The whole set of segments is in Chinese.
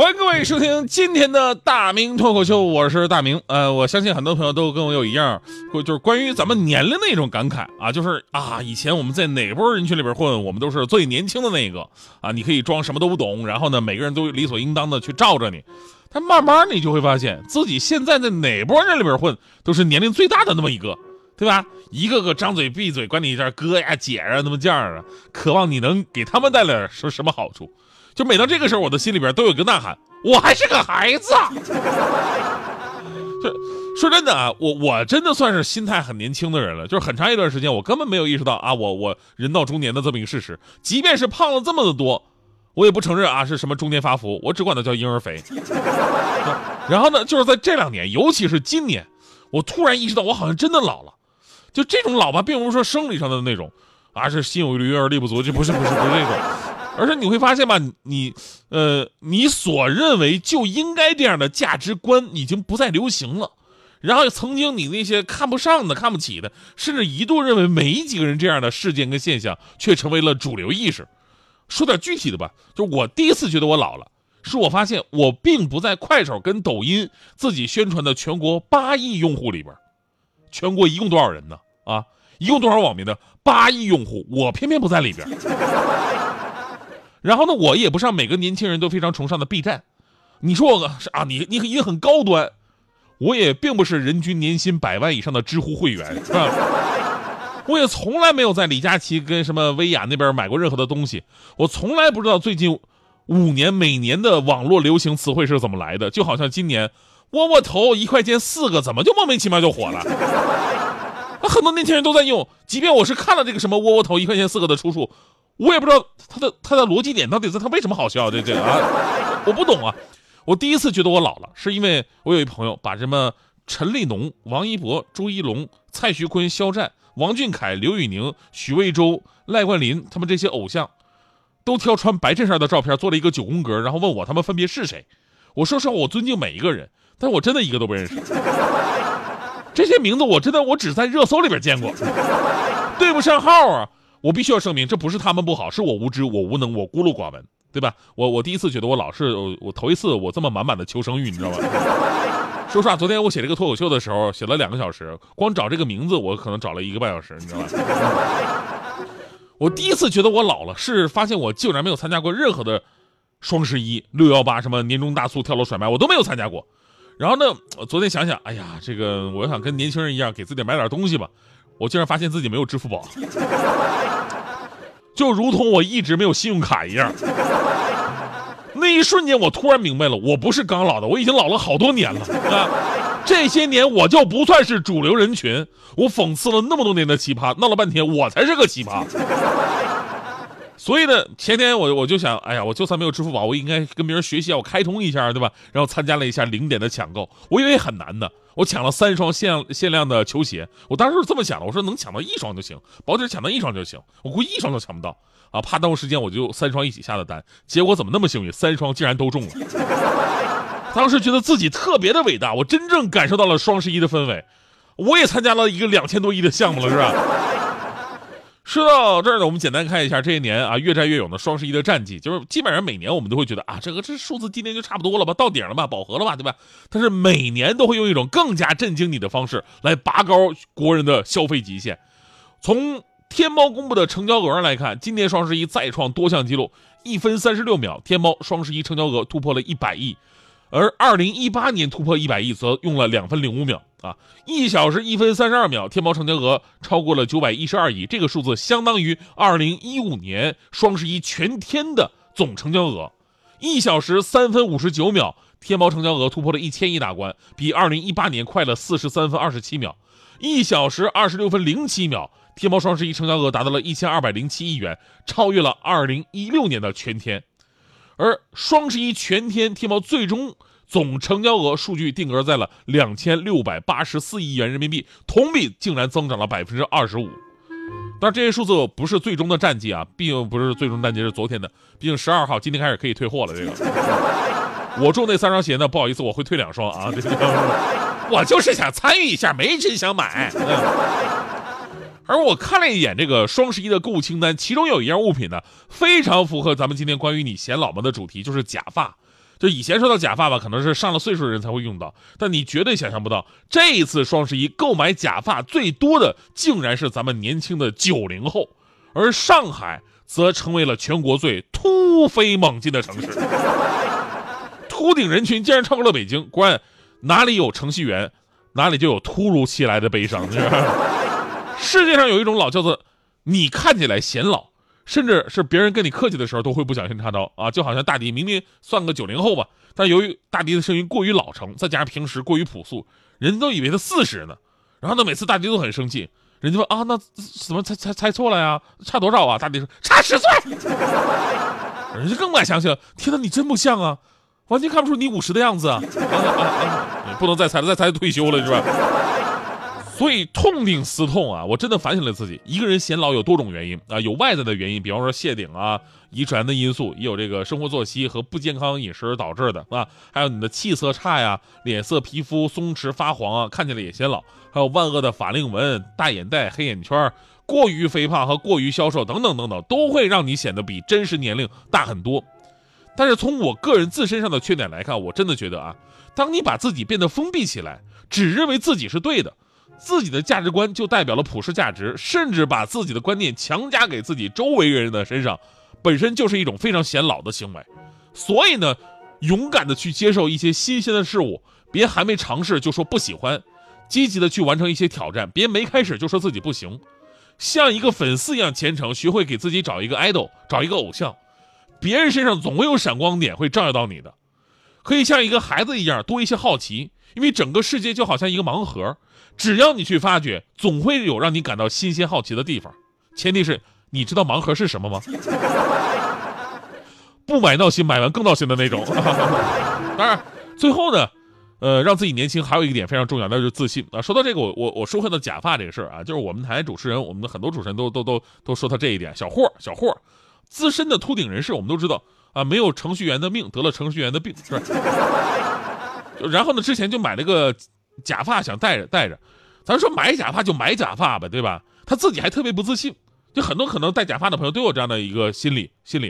欢迎各位收听今天的大明脱口秀，我是大明。呃，我相信很多朋友都跟我有一样，就是关于咱们年龄的一种感慨啊，就是啊，以前我们在哪波人群里边混，我们都是最年轻的那个啊，你可以装什么都不懂，然后呢，每个人都理所应当的去罩着你。但慢慢你就会发现自己现在在哪波人里边混，都是年龄最大的那么一个，对吧？一个个张嘴闭嘴管你叫哥呀姐啊那么叫啊，渴望你能给他们带来什什么好处。就每到这个时候，我的心里边都有一个呐喊：我还是个孩子。就说真的啊，我我真的算是心态很年轻的人了。就是很长一段时间，我根本没有意识到啊，我我人到中年的这么一个事实。即便是胖了这么的多，我也不承认啊是什么中年发福，我只管它叫婴儿肥。然后呢，就是在这两年，尤其是今年，我突然意识到我好像真的老了。就这种老吧，并不是说生理上的那种，而是心有余而力不足，这不是不是不是这种。而是你会发现吧，你，呃，你所认为就应该这样的价值观已经不再流行了，然后曾经你那些看不上的、看不起的，甚至一度认为没几个人这样的事件跟现象，却成为了主流意识。说点具体的吧，就我第一次觉得我老了，是我发现我并不在快手跟抖音自己宣传的全国八亿用户里边，全国一共多少人呢？啊，一共多少网民呢？八亿用户，我偏偏不在里边。然后呢，我也不上每个年轻人都非常崇尚的 B 站，你说我啊，你你已经很高端，我也并不是人均年薪百万以上的知乎会员，是吧？我也从来没有在李佳琦跟什么薇娅那边买过任何的东西，我从来不知道最近五年每年的网络流行词汇是怎么来的，就好像今年窝窝头一块钱四个，怎么就莫名其妙就火了？很多年轻人都在用，即便我是看了这个什么窝窝头一块钱四个的出处。我也不知道他的他的逻辑点到底是他为什么好笑这这啊，我不懂啊。我第一次觉得我老了，是因为我有一朋友把什么陈立农、王一博、朱一龙、蔡徐坤、肖战、王俊凯、刘宇宁、许魏洲、赖冠霖他们这些偶像，都挑穿白衬衫的照片做了一个九宫格，然后问我他们分别是谁。我说实话，我尊敬每一个人，但是我真的一个都不认识。这些名字我真的我只在热搜里边见过，对不上号啊。我必须要声明，这不是他们不好，是我无知，我无能，我孤陋寡闻，对吧？我我第一次觉得我老是我头一次我这么满满的求生欲，你知道吗？说实话，昨天我写这个脱口秀的时候，写了两个小时，光找这个名字我可能找了一个半小时，你知道吗？我第一次觉得我老了，是发现我竟然没有参加过任何的双十一、六幺八什么年终大促、跳楼甩卖，我都没有参加过。然后呢，我昨天想想，哎呀，这个我想跟年轻人一样，给自己买点东西吧。我竟然发现自己没有支付宝，就如同我一直没有信用卡一样。那一瞬间，我突然明白了，我不是刚老的，我已经老了好多年了啊！这些年我就不算是主流人群，我讽刺了那么多年的奇葩，闹了半天我才是个奇葩。所以呢，前天我我就想，哎呀，我就算没有支付宝，我应该跟别人学习，我开通一下，对吧？然后参加了一下零点的抢购，我以为很难的，我抢了三双限限量的球鞋，我当时是这么想的，我说能抢到一双就行，保底抢到一双就行，我估计一双都抢不到。啊，怕耽误时间，我就三双一起下的单，结果怎么那么幸运，三双竟然都中了，当时觉得自己特别的伟大，我真正感受到了双十一的氛围，我也参加了一个两千多亿的项目了，是吧？说到这儿呢，我们简单看一下这些年啊越战越勇的双十一的战绩，就是基本上每年我们都会觉得啊，这个这数字今年就差不多了吧，到顶了吧，饱和了吧，对吧？但是每年都会用一种更加震惊你的方式来拔高国人的消费极限。从天猫公布的成交额上来看，今年双十一再创多项纪录，一分三十六秒，天猫双十一成交额突破了一百亿。而二零一八年突破一百亿则用了两分零五秒啊，一小时一分三十二秒，天猫成交额超过了九百一十二亿，这个数字相当于二零一五年双十一全天的总成交额。一小时三分五十九秒，天猫成交额突破了一千亿大关，比二零一八年快了四十三分二十七秒。一小时二十六分零七秒，天猫双十一成交额达到了一千二百零七亿元，超越了二零一六年的全天。而双十一全天天猫最终总成交额数据定格在了两千六百八十四亿元人民币，同比竟然增长了百分之二十五。但，这些数字不是最终的战绩啊，毕竟不是最终战绩是昨天的，毕竟十二号今天开始可以退货了。这个，我中那三双鞋呢，不好意思，我会退两双啊。我就是想参与一下，没真想买。而我看了一眼这个双十一的购物清单，其中有一样物品呢，非常符合咱们今天关于你显老吗的主题，就是假发。就以前说到假发吧，可能是上了岁数的人才会用到，但你绝对想象不到，这一次双十一购买假发最多的，竟然是咱们年轻的九零后，而上海则成为了全国最突飞猛进的城市，秃顶人群竟然超过了北京。果然，哪里有程序员，哪里就有突如其来的悲伤。世界上有一种老叫做“你看起来显老”，甚至是别人跟你客气的时候都会不小心插刀啊！就好像大迪明明算个九零后吧，但由于大迪的声音过于老成，再加上平时过于朴素，人都以为他四十呢。然后呢，每次大迪都很生气，人家说啊，那怎么猜猜猜错了呀？差多少啊？大迪说差十岁，人家更不敢相信了。天哪，你真不像啊，完全看不出你五十的样子啊！啊啊啊！不能再猜了，再猜就退休了是吧？所以痛定思痛啊，我真的反省了自己。一个人显老有多种原因啊，有外在的原因，比方说谢顶啊、遗传的因素，也有这个生活作息和不健康饮食导致的啊，还有你的气色差呀、脸色皮肤松弛发黄啊，看起来也显老，还有万恶的法令纹、大眼袋、黑眼圈、过于肥胖和过于消瘦等等等等，都会让你显得比真实年龄大很多。但是从我个人自身上的缺点来看，我真的觉得啊，当你把自己变得封闭起来，只认为自己是对的。自己的价值观就代表了普世价值，甚至把自己的观念强加给自己周围人的身上，本身就是一种非常显老的行为。所以呢，勇敢的去接受一些新鲜的事物，别还没尝试就说不喜欢，积极的去完成一些挑战，别没开始就说自己不行。像一个粉丝一样虔诚，学会给自己找一个 idol，找一个偶像，别人身上总会有闪光点会照耀到你的。可以像一个孩子一样多一些好奇，因为整个世界就好像一个盲盒。只要你去发掘，总会有让你感到新鲜好奇的地方。前提是你知道盲盒是什么吗？不买闹心，买完更闹心的那种。当然，最后呢，呃，让自己年轻还有一个点非常重要，那就是自信啊。说到这个，我我我说回到假发这个事儿啊，就是我们台主持人，我们的很多主持人都都都都说他这一点。小霍，小霍，资深的秃顶人士，我们都知道啊，没有程序员的命，得了程序员的病，是吧？然后呢，之前就买了个。假发想戴着戴着，咱说买假发就买假发呗，对吧？他自己还特别不自信，就很多可能戴假发的朋友都有这样的一个心理，心理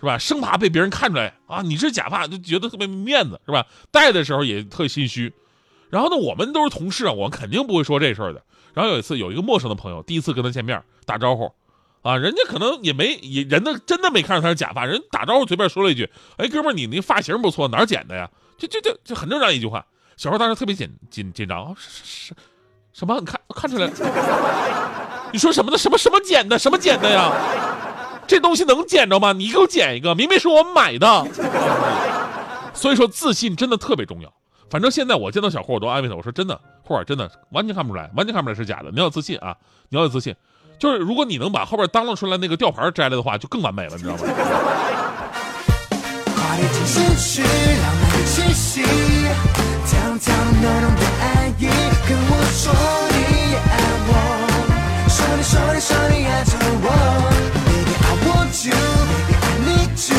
是吧？生怕被别人看出来啊，你是假发，就觉得特别没面子，是吧？戴的时候也特心虚。然后呢，我们都是同事啊，我肯定不会说这事儿的。然后有一次，有一个陌生的朋友第一次跟他见面打招呼，啊，人家可能也没也人呢真的没看出他是假发，人打招呼随便说了一句：“哎，哥们儿，你那发型不错，哪儿剪的呀？”就就就就很正常一句话。小孩当时特别紧紧紧张啊，是是，什么？你看看出来？你说什么呢？什么什么捡的？什么捡的呀？这东西能捡着吗？你给我捡一个，明明是我买的。所以说自信真的特别重要。反正现在我见到小霍，我都安慰他，我说真的，霍尔真的完全看不出来，完全看不出来是假的。你要有自信啊，你要有自信。就是如果你能把后边当啷出来那个吊牌摘了的话，就更完美了，你知道吗？浓浓的爱意，跟我说你也爱我，说你说你说你爱着我，Baby I want you，Baby I need you，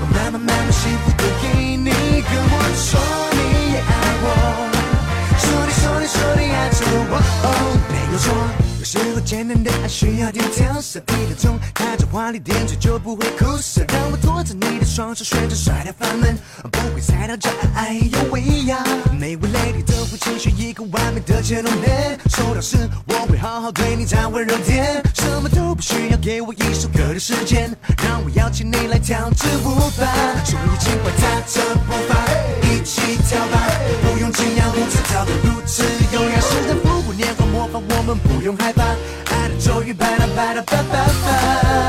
我慢慢慢慢幸福都给你，跟我说你也爱我，说你说你说你爱着我，哦没有错。时候简单的爱需要点调色，比那种带着华丽点缀就不会苦涩。让我拖着你的双手，旋转甩掉房门，不会踩到这爱有味呀。每位 lady 都会期许一个完美的 gentleman，收到时我会好好对你再温柔点，什么都不需要给我一首歌的时间，让我邀请你来跳支舞吧。所以尽快踏着步伐，一起跳吧，不用惊讶，舞姿跳得如此优雅，我们，不用害怕。爱的咒语，拜啦拜啦拜拜拜。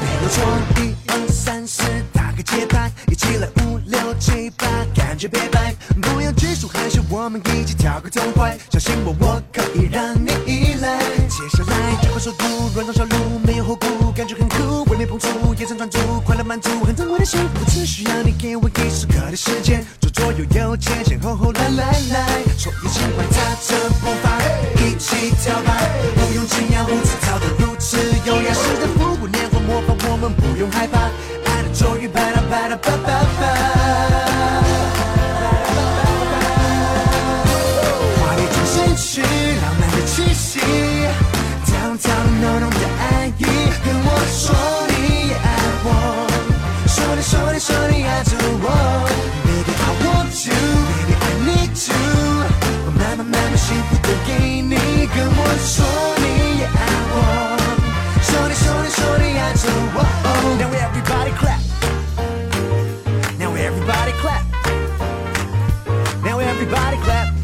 没有错，一二三四，打个节拍，一起来五六七八，感觉别白。不要拘束害羞，我们一起跳个痛快。相信我，我可以让你依赖。接下来，这快速度，软过小路，没有后顾，感觉很酷，完美碰触，眼神专注，快乐满足，很珍贵的幸福。只需要你给我一刻的时间，左左右右，前前后后，来来来。shorty, shorty, shorty, I do want Baby, I want you, baby, I need you 얼마나 많은 시부터게 네가 원소니 Yeah, I want. Shorty, shorty, shorty, I do want Now everybody clap. Now everybody clap. Now everybody clap.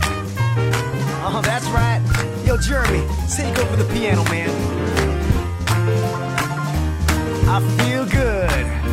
Oh, that's right. Yo, Jeremy, take over the piano, man. I feel good.